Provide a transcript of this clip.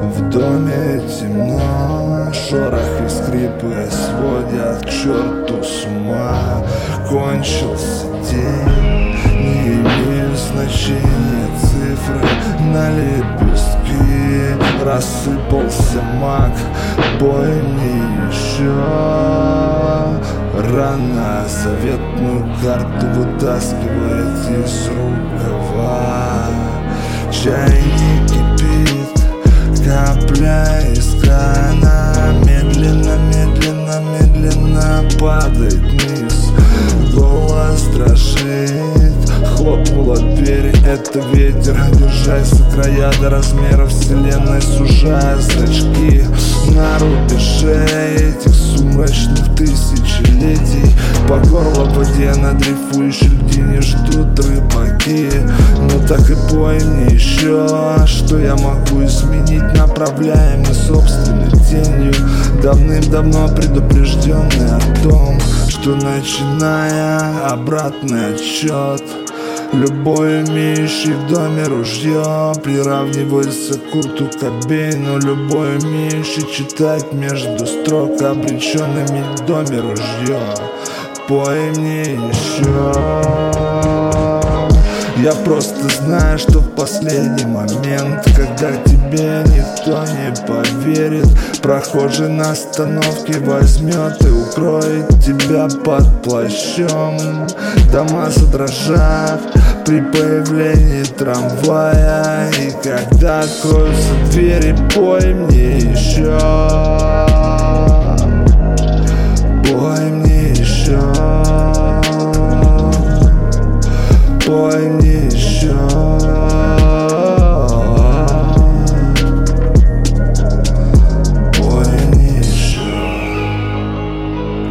В доме темно, шорох и скрипы сводят к черту с ума. Кончился день, не имеют значения цифры на лепестки. Рассыпался маг, бой мне еще. Рано заветную карту вытаскивает из рукава. Чайник Это ветер, держась края до размера вселенной Сужая зрачки на рубеже этих сумрачных тысячелетий. По горло воде на дрейфующей льдине ждут рыбаки. Но так и пой мне еще, что я могу изменить Направляемый собственной тенью. Давным-давно предупрежденный о том Что начиная обратный отсчет Любой имеющий в доме ружье Приравнивается к Курту Кобейну Любой умеющий читать между строк Обреченными в доме ружье Пой мне еще я просто знаю, что в последний момент Когда тебе никто не поверит Прохожий на остановке возьмет и укроет тебя под плащом. Дома задрожат при появлении трамвая И когда откроются двери, пой мне еще